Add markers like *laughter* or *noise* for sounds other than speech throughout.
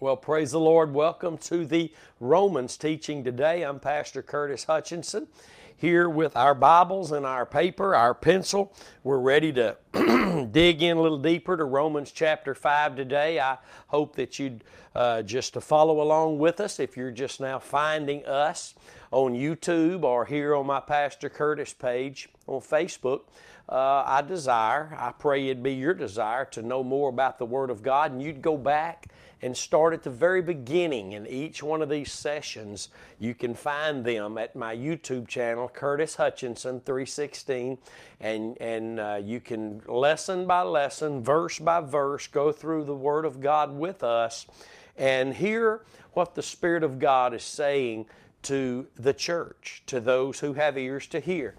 Well, praise the Lord. Welcome to the Romans teaching today. I'm Pastor Curtis Hutchinson here with our Bibles and our paper, our pencil. We're ready to *clears throat* dig in a little deeper to Romans chapter 5 today. I hope that you'd uh, just to follow along with us if you're just now finding us on YouTube or here on my Pastor Curtis page on Facebook. Uh, I desire, I pray it'd be your desire to know more about the Word of God and you'd go back and start at the very beginning in each one of these sessions. You can find them at my YouTube channel, Curtis Hutchinson 316, and, and uh, you can lesson by lesson, verse by verse, go through the Word of God with us and hear what the Spirit of God is saying to the church, to those who have ears to hear.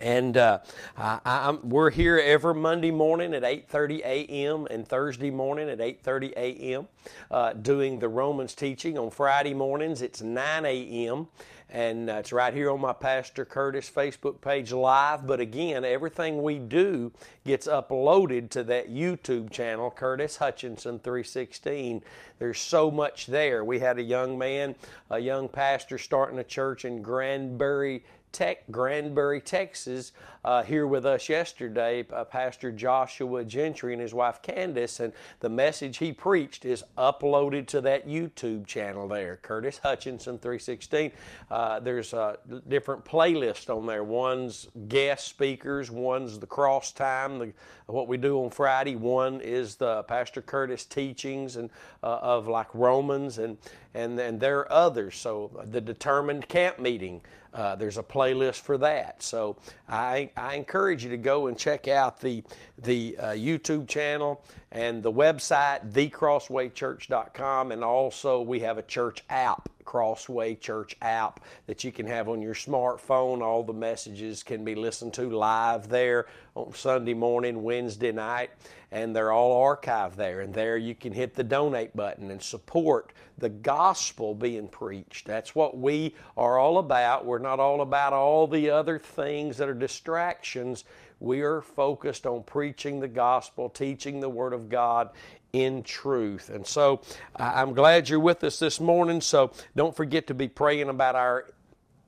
And uh, I, we're here every Monday morning at 8:30 a.m. and Thursday morning at 8:30 a.m. Uh, doing the Romans teaching. On Friday mornings it's 9 a.m. and uh, it's right here on my Pastor Curtis Facebook page live. But again, everything we do gets uploaded to that YouTube channel, Curtis Hutchinson 316. There's so much there. We had a young man, a young pastor starting a church in Granbury. Tech, Granbury, Texas, uh, here with us yesterday, uh, Pastor Joshua Gentry and his wife Candace, and the message he preached is uploaded to that YouTube channel there, Curtis Hutchinson 316. Uh, there's a different playlist on there. One's guest speakers, one's the cross time, the, what we do on Friday. One is the Pastor Curtis teachings and uh, of like Romans, and and and there are others. So the determined camp meeting. Uh, there's a playlist for that. So I, I encourage you to go and check out the, the uh, YouTube channel and the website, thecrosswaychurch.com. And also, we have a church app, Crossway Church app, that you can have on your smartphone. All the messages can be listened to live there on Sunday morning, Wednesday night, and they're all archived there. And there you can hit the donate button and support the gospel being preached. That's what we are all about. We're not all about all the other things that are distractions. We are focused on preaching the gospel, teaching the Word of God in truth. And so I'm glad you're with us this morning. So don't forget to be praying about our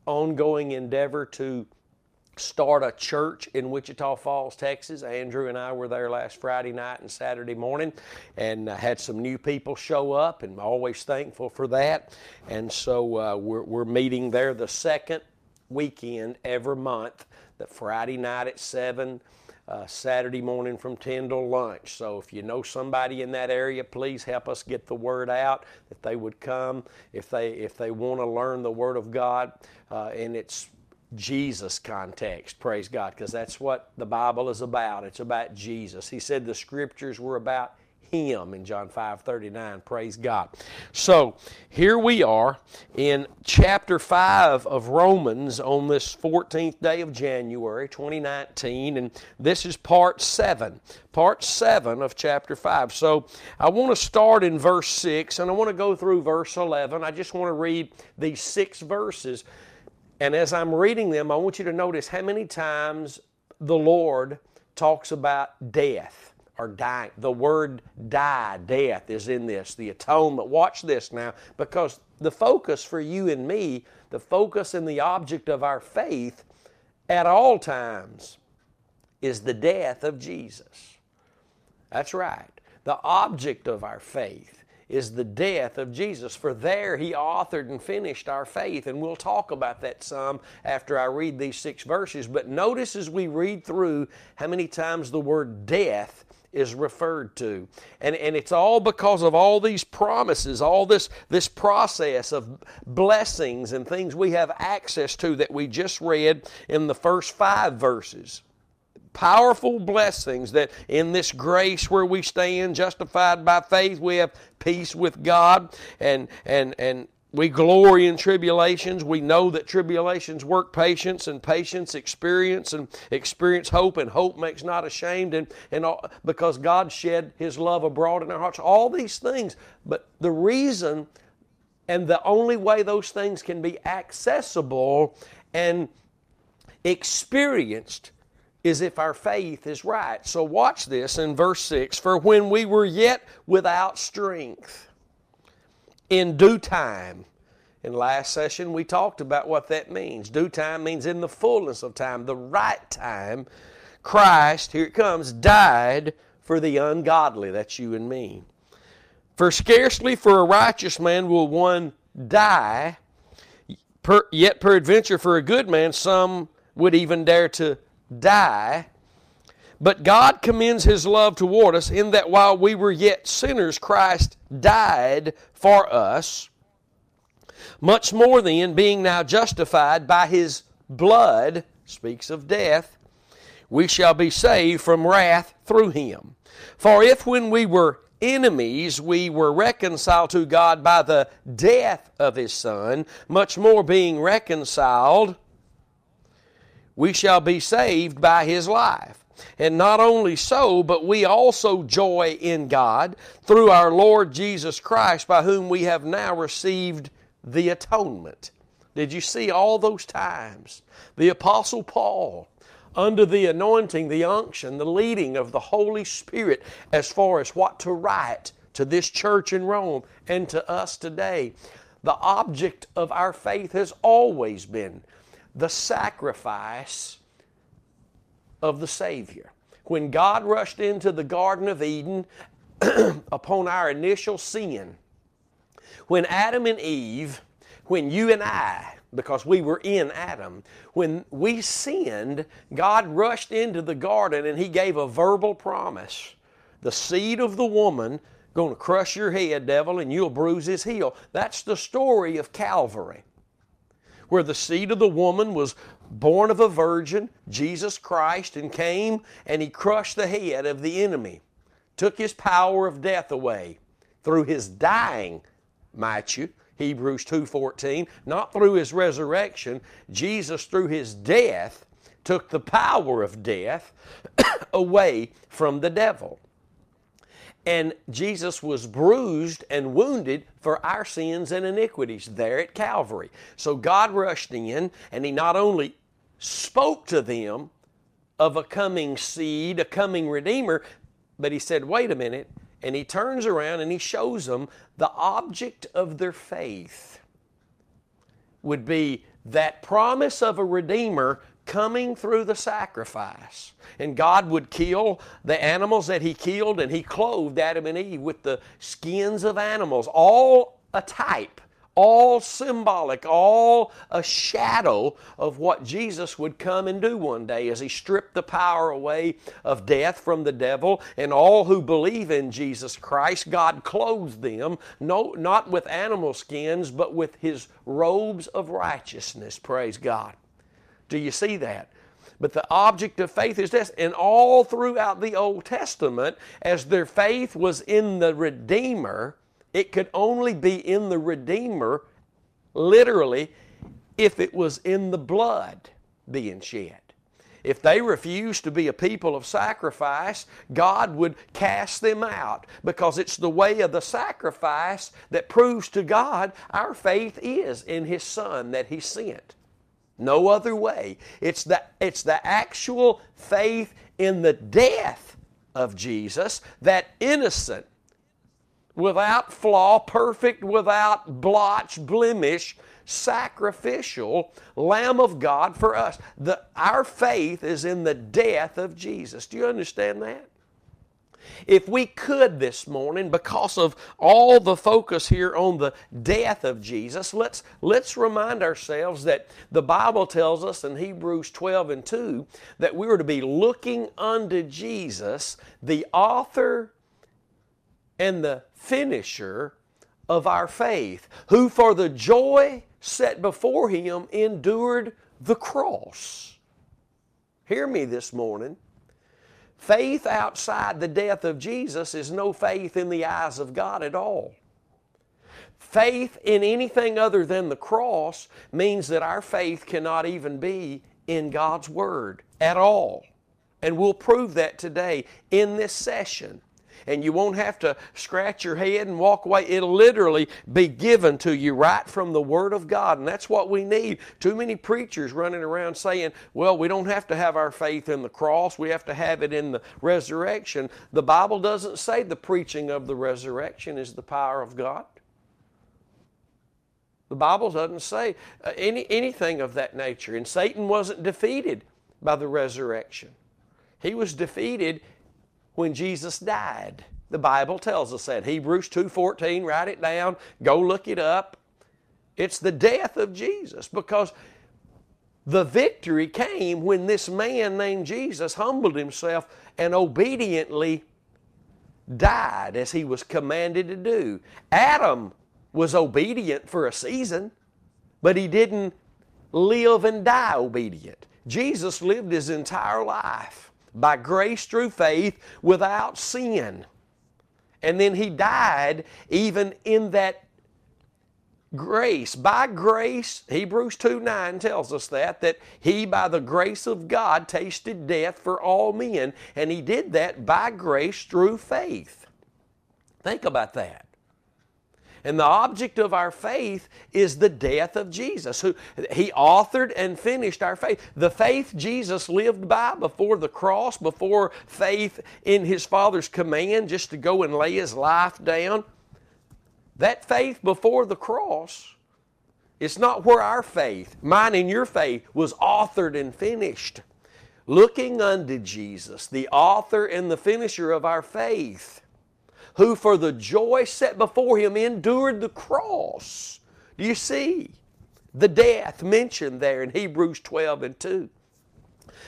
ongoing endeavor to start a church in Wichita Falls, Texas. Andrew and I were there last Friday night and Saturday morning and uh, had some new people show up, and always thankful for that. And so uh, we're, we're meeting there the second weekend every month, the Friday night at 7. Uh, Saturday morning from 10 till lunch. So if you know somebody in that area, please help us get the word out that they would come if they if they want to learn the Word of God. Uh, and it's Jesus context, praise God, because that's what the Bible is about. It's about Jesus. He said the scriptures were about him in John 5 39. Praise God. So here we are in chapter 5 of Romans on this 14th day of January 2019, and this is part 7. Part 7 of chapter 5. So I want to start in verse 6 and I want to go through verse 11. I just want to read these six verses and as I'm reading them, I want you to notice how many times the Lord talks about death or dying. The word die, death, is in this, the atonement. Watch this now, because the focus for you and me, the focus and the object of our faith at all times is the death of Jesus. That's right. The object of our faith is the death of Jesus. For there he authored and finished our faith. And we'll talk about that some after I read these six verses. But notice as we read through how many times the word death is referred to. And, and it's all because of all these promises, all this, this process of blessings and things we have access to that we just read in the first five verses powerful blessings that in this grace where we stand justified by faith we have peace with god and and and we glory in tribulations. We know that tribulations work patience, and patience experience, and experience hope, and hope makes not ashamed, and, and all, because God shed His love abroad in our hearts. All these things. But the reason and the only way those things can be accessible and experienced is if our faith is right. So watch this in verse 6 For when we were yet without strength, in due time. In last session, we talked about what that means. Due time means in the fullness of time, the right time. Christ, here it comes, died for the ungodly. That's you and me. For scarcely for a righteous man will one die, per, yet peradventure for a good man some would even dare to die. But God commends His love toward us in that while we were yet sinners, Christ died for us. Much more then, being now justified by His blood, speaks of death, we shall be saved from wrath through Him. For if when we were enemies we were reconciled to God by the death of His Son, much more being reconciled, we shall be saved by His life. And not only so, but we also joy in God through our Lord Jesus Christ, by whom we have now received the atonement. Did you see all those times? The Apostle Paul under the anointing, the unction, the leading of the Holy Spirit as far as what to write to this church in Rome and to us today. The object of our faith has always been the sacrifice of the Savior. When God rushed into the Garden of Eden *clears throat* upon our initial sin, when Adam and Eve, when you and I, because we were in Adam. When we sinned, God rushed into the garden and He gave a verbal promise. The seed of the woman going to crush your head, devil, and you'll bruise his heel. That's the story of Calvary, where the seed of the woman was born of a virgin, Jesus Christ, and came and He crushed the head of the enemy, took his power of death away through His dying, might you Hebrews 2:14, not through his resurrection, Jesus through his death took the power of death *coughs* away from the devil. And Jesus was bruised and wounded for our sins and iniquities there at Calvary. So God rushed in and he not only spoke to them of a coming seed, a coming redeemer, but he said, "Wait a minute, and he turns around and he shows them the object of their faith would be that promise of a Redeemer coming through the sacrifice. And God would kill the animals that He killed, and He clothed Adam and Eve with the skins of animals, all a type all symbolic, all a shadow of what Jesus would come and do one day as He stripped the power away of death from the devil. And all who believe in Jesus Christ, God clothes them, no, not with animal skins, but with His robes of righteousness. Praise God. Do you see that? But the object of faith is this. And all throughout the Old Testament, as their faith was in the Redeemer, it could only be in the Redeemer, literally, if it was in the blood being shed. If they refused to be a people of sacrifice, God would cast them out because it's the way of the sacrifice that proves to God our faith is in His Son that He sent. No other way. It's the, it's the actual faith in the death of Jesus, that innocent, without flaw, perfect, without blotch, blemish, sacrificial Lamb of God for us. The, our faith is in the death of Jesus. Do you understand that? If we could this morning, because of all the focus here on the death of Jesus, let's, let's remind ourselves that the Bible tells us in Hebrews 12 and 2 that we are to be looking unto Jesus, the author and the finisher of our faith, who for the joy set before him endured the cross. Hear me this morning. Faith outside the death of Jesus is no faith in the eyes of God at all. Faith in anything other than the cross means that our faith cannot even be in God's Word at all. And we'll prove that today in this session and you won't have to scratch your head and walk away. It'll literally be given to you right from the Word of God. And that's what we need. Too many preachers running around saying, well, we don't have to have our faith in the cross, we have to have it in the resurrection. The Bible doesn't say the preaching of the resurrection is the power of God. The Bible doesn't say uh, any, anything of that nature. And Satan wasn't defeated by the resurrection. He was defeated when Jesus died. The Bible tells us that. Hebrews 2:14, write it down, go look it up. It's the death of Jesus because the victory came when this man named Jesus humbled himself and obediently died as he was commanded to do. Adam was obedient for a season, but he didn't live and die obedient. Jesus lived his entire life by grace through faith without sin. And then he died even in that grace. By grace, Hebrews 2 9 tells us that, that he, by the grace of God, tasted death for all men. And he did that by grace through faith. Think about that. And the object of our faith is the death of Jesus, who He authored and finished our faith. The faith Jesus lived by before the cross, before faith in His Father's command just to go and lay His life down. That faith before the cross, it's not where our faith, mine and your faith, was authored and finished. Looking unto Jesus, the author and the finisher of our faith, who for the joy set before him endured the cross. Do you see? The death mentioned there in Hebrews 12 and 2.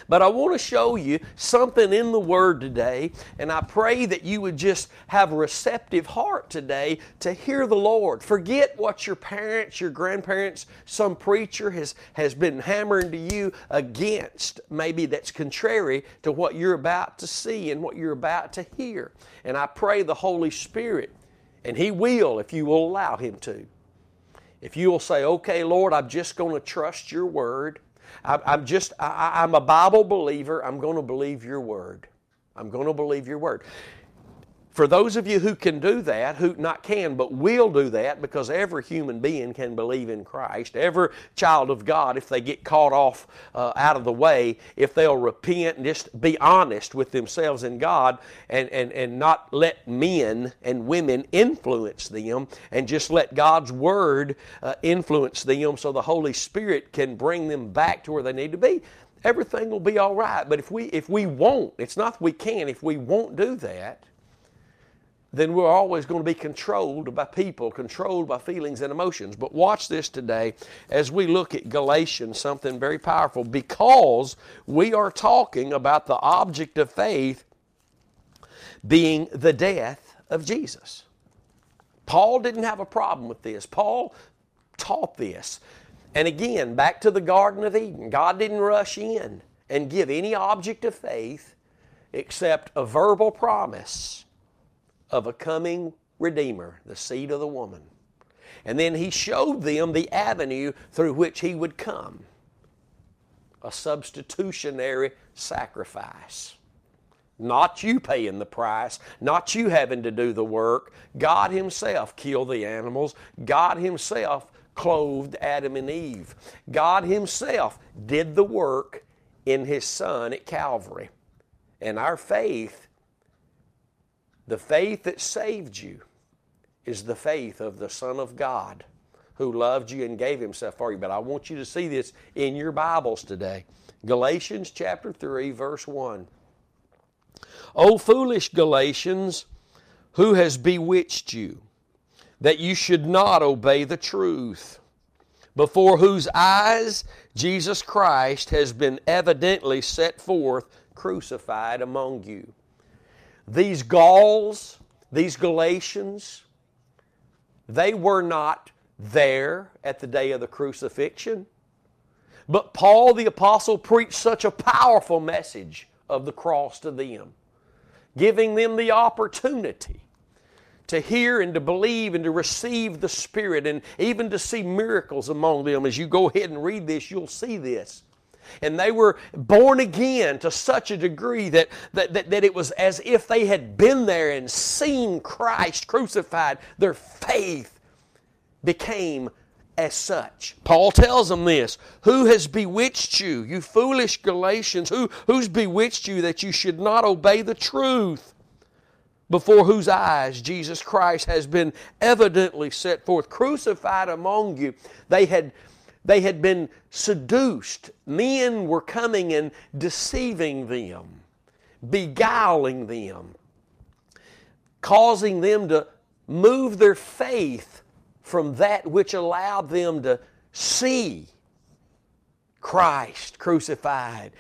But I want to show you something in the Word today, and I pray that you would just have a receptive heart today to hear the Lord. Forget what your parents, your grandparents, some preacher has, has been hammering to you against, maybe that's contrary to what you're about to see and what you're about to hear. And I pray the Holy Spirit, and He will if you will allow Him to. If you will say, okay, Lord, I'm just going to trust your word. I, am just, I'm a Bible believer. I'm going to believe your word. I'm going to believe your word. For those of you who can do that, who not can, but will do that, because every human being can believe in Christ, every child of God, if they get caught off uh, out of the way, if they'll repent and just be honest with themselves and God and, and, and not let men and women influence them and just let God's Word uh, influence them so the Holy Spirit can bring them back to where they need to be, everything will be all right. But if we, if we won't, it's not we can, if we won't do that, then we're always going to be controlled by people, controlled by feelings and emotions. But watch this today as we look at Galatians, something very powerful, because we are talking about the object of faith being the death of Jesus. Paul didn't have a problem with this. Paul taught this. And again, back to the Garden of Eden, God didn't rush in and give any object of faith except a verbal promise of a coming Redeemer, the seed of the woman. And then he showed them the avenue through which he would come a substitutionary sacrifice. Not you paying the price, not you having to do the work. God Himself killed the animals. God Himself clothed Adam and Eve. God Himself did the work in His Son at Calvary. And our faith the faith that saved you is the faith of the Son of God who loved you and gave himself for you. But I want you to see this in your Bibles today. Galatians chapter 3, verse 1. O foolish Galatians, who has bewitched you, that you should not obey the truth, before whose eyes Jesus Christ has been evidently set forth crucified among you? These Gauls, these Galatians, they were not there at the day of the crucifixion. But Paul the Apostle preached such a powerful message of the cross to them, giving them the opportunity to hear and to believe and to receive the Spirit and even to see miracles among them. As you go ahead and read this, you'll see this and they were born again to such a degree that, that, that, that, it was as if they had been there and seen Christ crucified. Their faith became as such. Paul tells them this Who has bewitched you, you foolish Galatians? Who, who's bewitched you that you should not obey the truth? before whose eyes Jesus Christ has been evidently set forth, crucified among you. They had, they had been seduced. Men were coming and deceiving them, beguiling them, causing them to move their faith from that which allowed them to see Christ crucified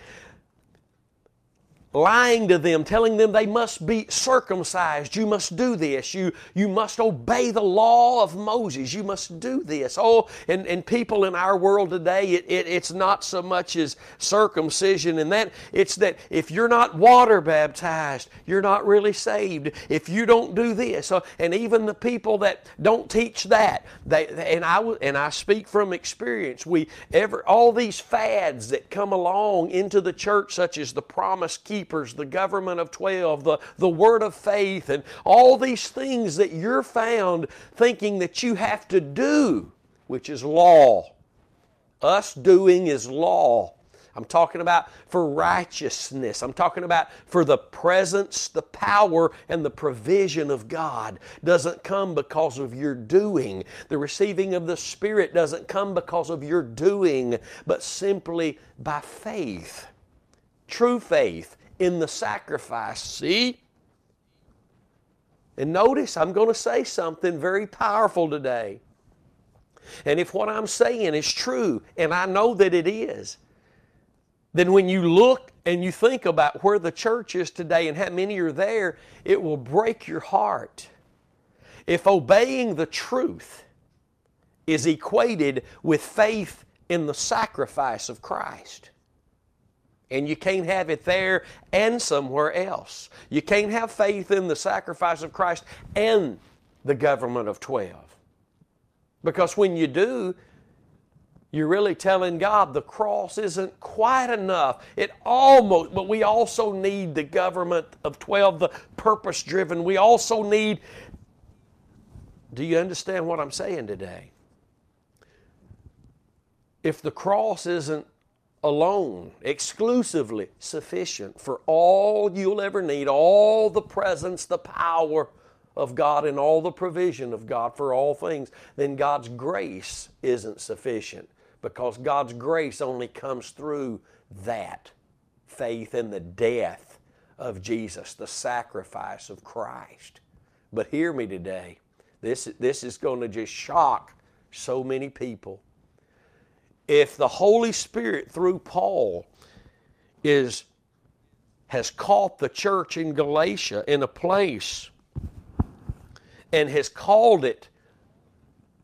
lying to them, telling them they must be circumcised. You must do this. You, you must obey the law of Moses. You must do this. Oh, and, and people in our world today, it, it, it's not so much as circumcision and that, it's that if you're not water baptized, you're not really saved. If you don't do this, uh, and even the people that don't teach that, they, and I and I speak from experience. We ever all these fads that come along into the church, such as the promise keep keepers, the government of 12, the, the word of faith, and all these things that you're found thinking that you have to do, which is law. Us doing is law. I'm talking about for righteousness. I'm talking about for the presence, the power, and the provision of God doesn't come because of your doing. The receiving of the Spirit doesn't come because of your doing, but simply by faith. True faith in the sacrifice. See? And notice, I'm going to say something very powerful today. And if what I'm saying is true, and I know that it is, then when you look and you think about where the church is today and how many are there, it will break your heart. If obeying the truth is equated with faith in the sacrifice of Christ. And you can't have it there and somewhere else. You can't have faith in the sacrifice of Christ and the government of 12. Because when you do, you're really telling God the cross isn't quite enough. It almost, but we also need the government of 12, the purpose driven. We also need, do you understand what I'm saying today? If the cross isn't alone, exclusively sufficient for all you'll ever need, all the presence, the power of God, and all the provision of God for all things, then God's grace isn't sufficient because God's grace only comes through that faith in the death of Jesus, the sacrifice of Christ. But hear me today. This, this is going to just shock so many people if the Holy Spirit through Paul is has caught the church in Galatia in a place and has called it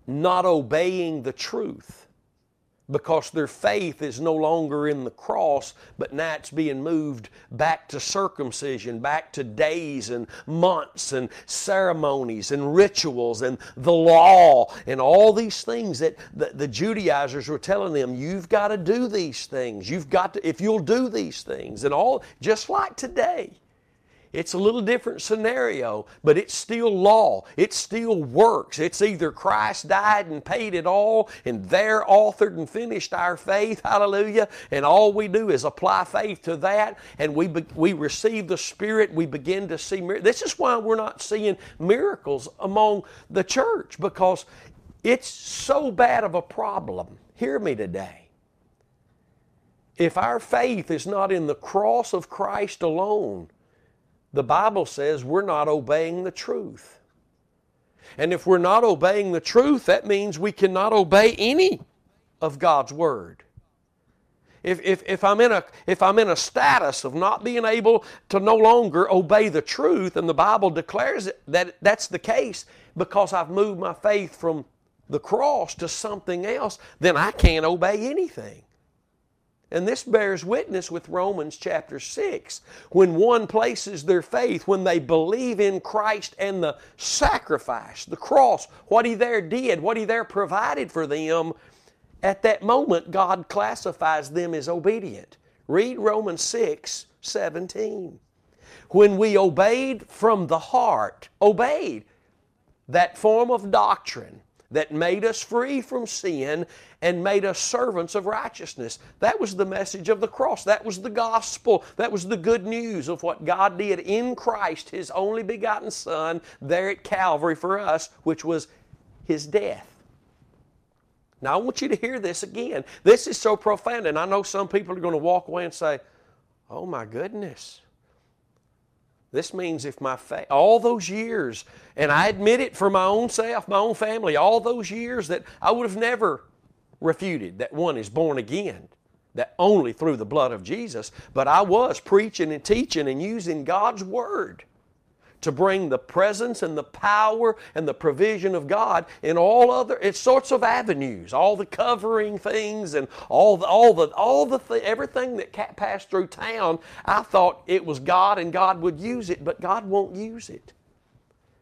not obeying the truth because their faith is no longer in the cross, but now it's being moved back to circumcision, back to days and months and ceremonies and rituals and the law and all these things that the, the Judaizers were telling them, you've got to do these things. You've got to, if you'll do these things, and all, just like today. It's a little different scenario, but it's still law. It still works. It's either Christ died and paid it all, and there authored and finished our faith, hallelujah, and all we do is apply faith to that, and we, be, we receive the Spirit, we begin to see miracles. This is why we're not seeing miracles among the church, because it's so bad of a problem. Hear me today. If our faith is not in the cross of Christ alone, the Bible says we're not obeying the truth. And if we're not obeying the truth, that means we cannot obey any of God's Word. If, if, if, I'm in a, if I'm in a status of not being able to no longer obey the truth, and the Bible declares that that's the case because I've moved my faith from the cross to something else, then I can't obey anything. And this bears witness with Romans chapter 6. When one places their faith, when they believe in Christ and the sacrifice, the cross, what He there did, what He there provided for them, at that moment God classifies them as obedient. Read Romans 6 17. When we obeyed from the heart, obeyed that form of doctrine, that made us free from sin and made us servants of righteousness. That was the message of the cross. That was the gospel. That was the good news of what God did in Christ, His only begotten Son, there at Calvary for us, which was His death. Now, I want you to hear this again. This is so profound, and I know some people are going to walk away and say, Oh my goodness. This means if my fa- all those years, and I admit it for my own self, my own family, all those years that I would have never refuted that one is born again, that only through the blood of Jesus, but I was preaching and teaching and using God's Word to bring the presence and the power and the provision of God in all other it's sorts of avenues, all the covering things and all the all the all the th- everything that passed through town. I thought it was God and God would use it, but God won't use it.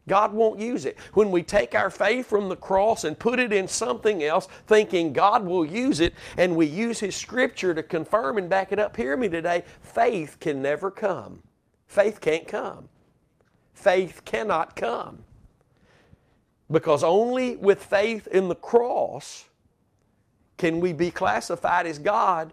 God won't use it. When we take our faith from the cross and put it in something else, thinking God will use it, and we use His Scripture to confirm and back it up, hear me today, faith can never come. Faith can't come faith cannot come. Because only with faith in the cross can we be classified as God,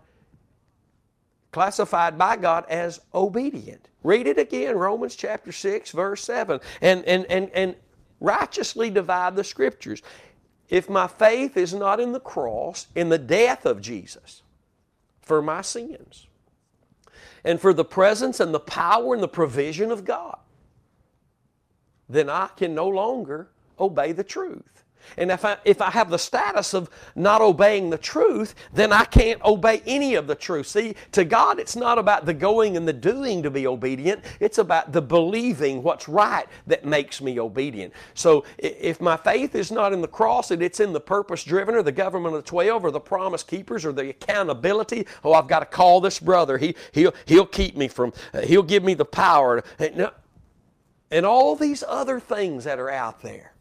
classified by God as obedient. Read it again, Romans chapter 6, verse 7, and, and, and, and righteously divide the scriptures. If my faith is not in the cross, in the death of Jesus for my sins, and for the presence and the power and the provision of God, then I can no longer obey the truth. And if I, if I have the status of not obeying the truth, then I can't obey any of the truth. See, to God, it's not about the going and the doing to be obedient. It's about the believing what's right that makes me obedient. So if my faith is not in the cross and it's in the purpose driven or the government of the 12 or the promise keepers or the accountability, oh, I've got to call this brother. He, he'll, he'll keep me from, uh, he'll give me the power. No, and all these other things that are out there.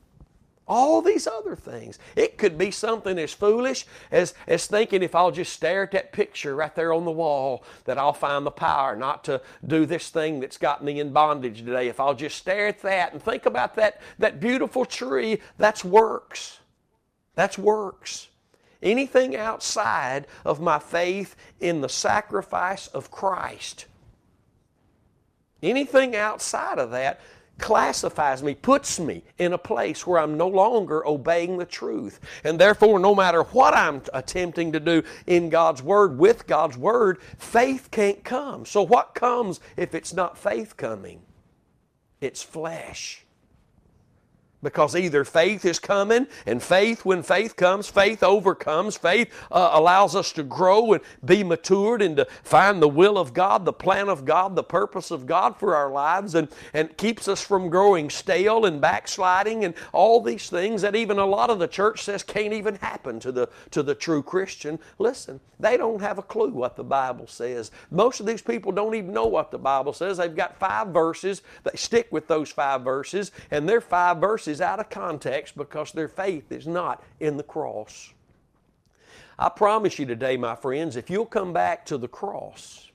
All these other things. It could be something as foolish as, as thinking if I'll just stare at that picture right there on the wall, that I'll find the power not to do this thing that's got me in bondage today. If I'll just stare at that and think about that, that beautiful tree, that's works. That's works. Anything outside of my faith in the sacrifice of Christ, anything outside of that classifies me, puts me in a place where I'm no longer obeying the truth. And therefore, no matter what I'm attempting to do in God's Word, with God's Word, faith can't come. So, what comes if it's not faith coming? It's flesh. Because either faith is coming, and faith, when faith comes, faith overcomes. Faith uh, allows us to grow and be matured and to find the will of God, the plan of God, the purpose of God for our lives, and, and keeps us from growing stale and backsliding and all these things that even a lot of the church says can't even happen to the, to the true Christian. Listen, they don't have a clue what the Bible says. Most of these people don't even know what the Bible says. They've got five verses, they stick with those five verses, and their five verses is out of context because their faith is not in the cross. I promise you today, my friends, if you'll come back to the cross,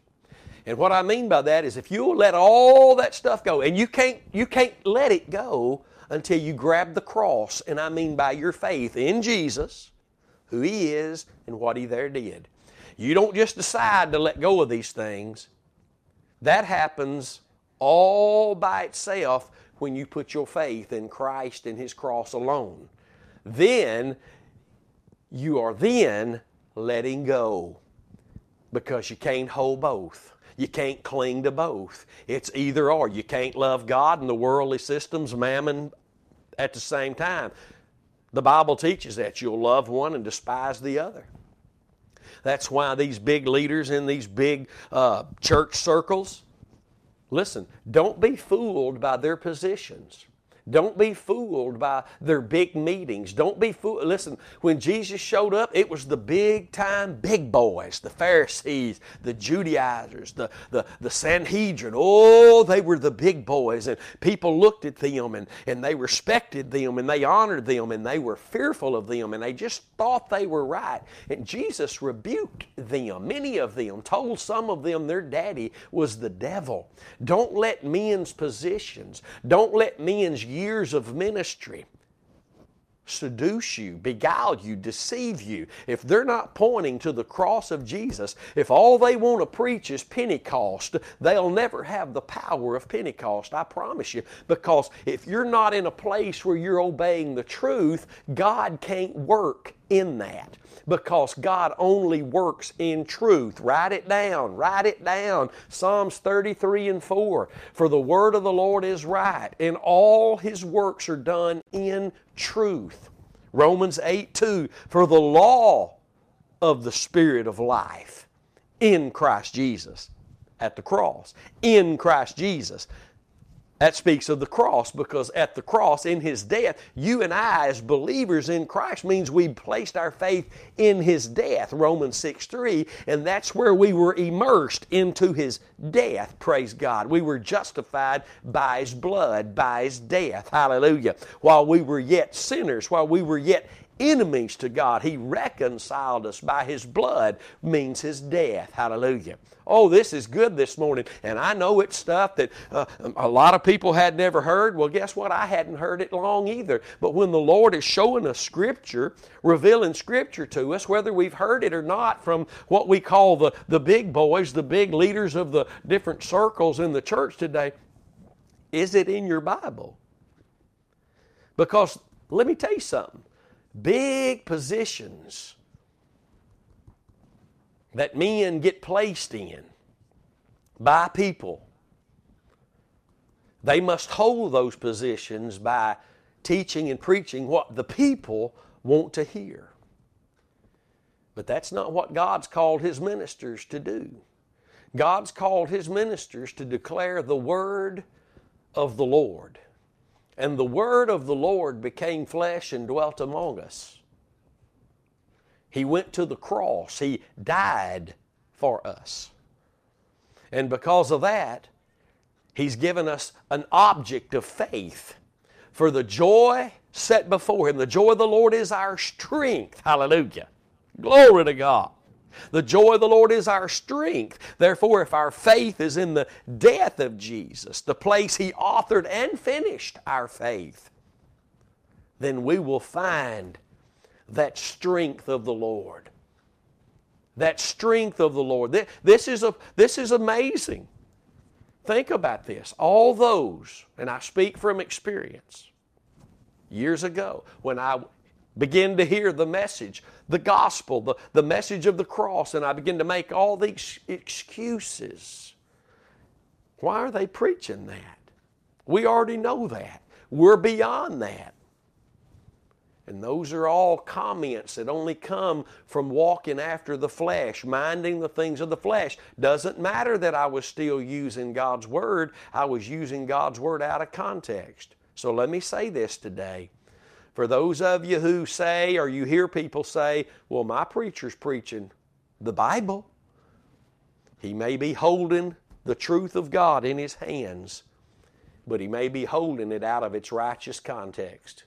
and what I mean by that is if you'll let all that stuff go, and you can't, you can't let it go until you grab the cross, and I mean by your faith in Jesus, who He is, and what He there did. You don't just decide to let go of these things. That happens all by itself when you put your faith in Christ and His cross alone. Then you are then letting go because you can't hold both. You can't cling to both. It's either or. You can't love God and the worldly systems, mammon, at the same time. The Bible teaches that you'll love one and despise the other. That's why these big leaders in these big uh, church circles, Listen, don't be fooled by their positions. Don't be fooled by their big meetings. Don't be fooled. Listen, when Jesus showed up, it was the big time big boys, the Pharisees, the Judaizers, the, the, the Sanhedrin. Oh, they were the big boys. And people looked at them and, and they respected them and they honored them and they were fearful of them and they just thought they were right. And Jesus rebuked them. Many of them told some of them their daddy was the devil. Don't let men's positions, don't let men's years of ministry seduce you, beguile you, deceive you, if they're not pointing to the cross of Jesus, if all they want to preach is Pentecost, they'll never have the power of Pentecost, I promise you. Because if you're not in a place where you're obeying the truth, God can't work in that because God only works in truth. Write it down, write it down. Psalms 33 and 4. For the word of the Lord is right, and all his works are done in truth. Romans 8 2. For the law of the Spirit of life in Christ Jesus at the cross. In Christ Jesus. That speaks of the cross because at the cross, in His death, you and I, as believers in Christ, means we placed our faith in His death, Romans 6 3, and that's where we were immersed into His death, praise God. We were justified by His blood, by His death, hallelujah. While we were yet sinners, while we were yet enemies to God. He reconciled us by His blood, means His death. Hallelujah. Oh, this is good this morning. And I know it's stuff that uh, a lot of people had never heard. Well, guess what? I hadn't heard it long either. But when the Lord is showing us Scripture, revealing Scripture to us, whether we've heard it or not from what we call the, the big boys, the big leaders of the different circles in the church today, is it in your Bible? Because let me tell you something big positions that men get placed in by people. They must hold those positions by teaching and preaching what the people want to hear. But that's not what God's called His ministers to do. God's called His ministers to declare the word of the Lord. And the word of the Lord became flesh and dwelt among us. He went to the cross, He died for us. And because of that, He's given us an object of faith. For the joy set before Him, the joy of the Lord is our strength. Hallelujah. Glory to God. The joy of the Lord is our strength. Therefore, if our faith is in the death of Jesus, the place He authored and finished our faith, then we will find that strength of the Lord. That strength of the Lord. This is, a, this is amazing. Think about this. All those, and I speak from experience, years ago, when I began to hear the message, the gospel, the, the message of the cross, and I begin to make all these excuses. Why are they preaching that? We already know that. We're beyond that. And those are all comments that only come from walking after the flesh, minding the things of the flesh. Doesn't matter that I was still using God's Word, I was using God's Word out of context. So let me say this today. For those of you who say, or you hear people say, well, my preacher's preaching the Bible, he may be holding the truth of God in his hands, but he may be holding it out of its righteous context.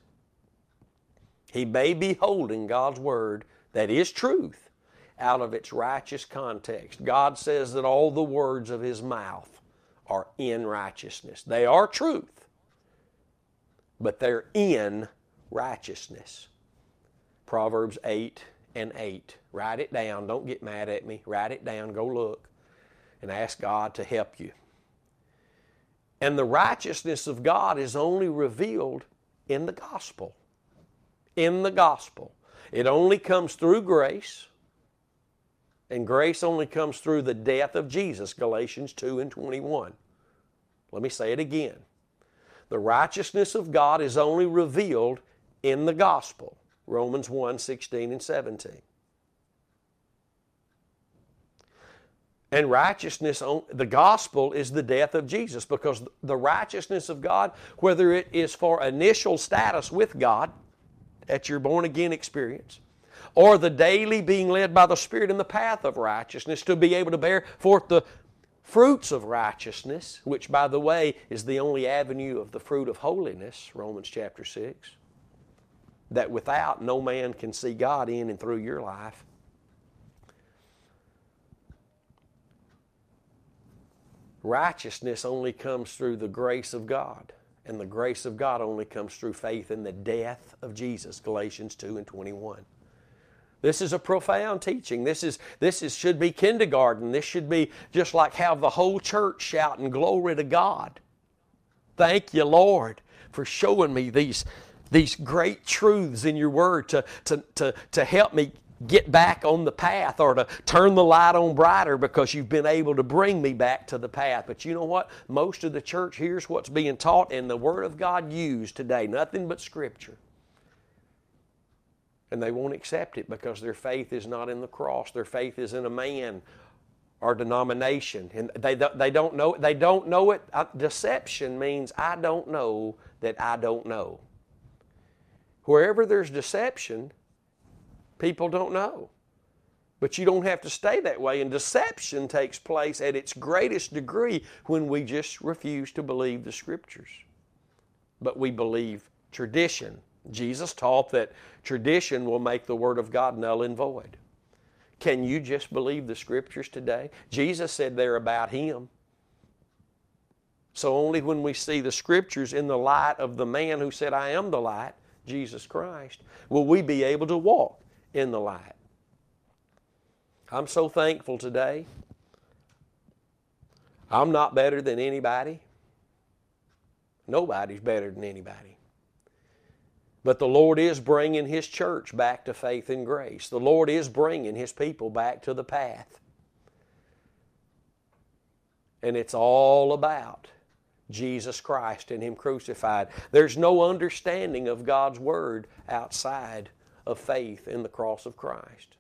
He may be holding God's Word that is truth out of its righteous context. God says that all the words of His mouth are in righteousness. They are truth, but they're in righteousness. Proverbs 8 and 8. Write it down. Don't get mad at me. Write it down. Go look and ask God to help you. And the righteousness of God is only revealed in the gospel. In the gospel. It only comes through grace. And grace only comes through the death of Jesus, Galatians 2 and 21. Let me say it again. The righteousness of God is only revealed in the gospel. Romans 1 16 and 17. And righteousness, the gospel is the death of Jesus because the righteousness of God, whether it is for initial status with God at your born again experience, or the daily being led by the Spirit in the path of righteousness to be able to bear forth the fruits of righteousness, which, by the way, is the only avenue of the fruit of holiness, Romans chapter 6 that without no man can see God in and through your life. Righteousness only comes through the grace of God. And the grace of God only comes through faith in the death of Jesus, Galatians 2 and 21. This is a profound teaching. This is this is should be kindergarten. This should be just like have the whole church shouting glory to God. Thank you, Lord, for showing me these these great truths in your word to, to, to, to help me get back on the path or to turn the light on brighter because you've been able to bring me back to the path. But you know what? Most of the church hears what's being taught and the Word of God used today, nothing but Scripture. And they won't accept it because their faith is not in the cross. Their faith is in a man or denomination. And they, they don't know they don't know it. Uh, deception means I don't know that I don't know. Wherever there's deception, People don't know. But you don't have to stay that way. And deception takes place at its greatest degree when we just refuse to believe the Scriptures. But we believe tradition. Jesus taught that tradition will make the Word of God null and void. Can you just believe the Scriptures today? Jesus said they're about Him. So only when we see the Scriptures in the light of the man who said, I am the light, Jesus Christ, will we be able to walk in the light. I'm so thankful today. I'm not better than anybody. Nobody's better than anybody. But the Lord is bringing His church back to faith and grace. The Lord is bringing His people back to the path. And it's all about Jesus Christ and Him crucified. There's no understanding of God's Word outside of faith in the cross of Christ.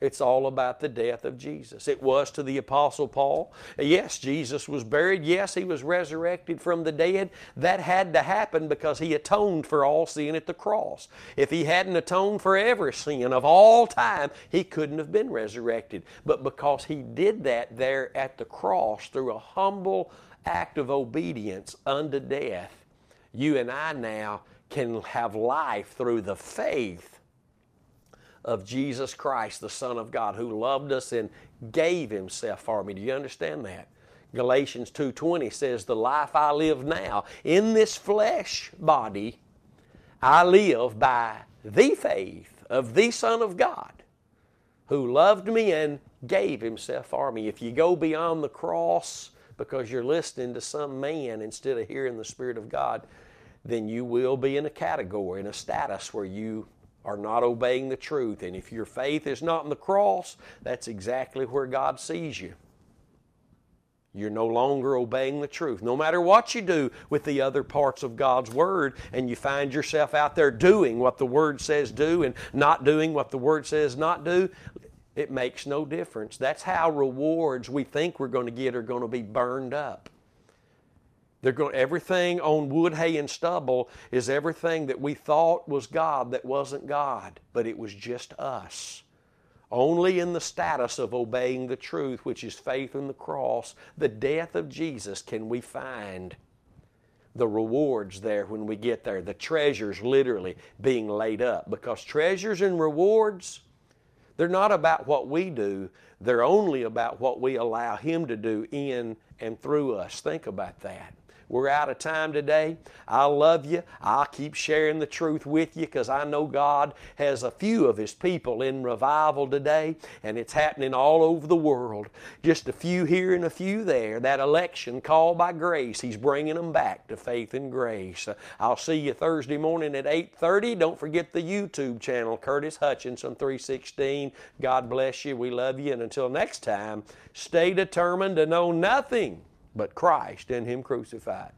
It's all about the death of Jesus. It was to the Apostle Paul. Yes, Jesus was buried. Yes, he was resurrected from the dead. That had to happen because he atoned for all sin at the cross. If he hadn't atoned for every sin of all time, he couldn't have been resurrected. But because he did that there at the cross through a humble act of obedience unto death, you and I now can have life through the faith of Jesus Christ, the Son of God, who loved us and gave himself for me. Do you understand that? Galatians 2:20 says, "The life I live now in this flesh body, I live by the faith of the Son of God, who loved me and gave himself for me." If you go beyond the cross because you're listening to some man instead of hearing the Spirit of God, then you will be in a category, in a status where you are not obeying the truth. And if your faith is not in the cross, that's exactly where God sees you. You're no longer obeying the truth. No matter what you do with the other parts of God's Word, and you find yourself out there doing what the Word says do and not doing what the Word says not do, it makes no difference. That's how rewards we think we're going to get are going to be burned up. They're going, everything on wood, hay, and stubble is everything that we thought was God that wasn't God, but it was just us. Only in the status of obeying the truth, which is faith in the cross, the death of Jesus, can we find the rewards there when we get there, the treasures literally being laid up. Because treasures and rewards, they're not about what we do, they're only about what we allow Him to do in and through us. Think about that. We're out of time today. I love you. I'll keep sharing the truth with you because I know God has a few of His people in revival today, and it's happening all over the world. Just a few here and a few there. That election called by grace, He's bringing them back to faith and grace. I'll see you Thursday morning at 8:30. Don't forget the YouTube channel, Curtis Hutchinson 316. God bless you. We love you, and until next time, stay determined to know nothing but Christ and Him crucified.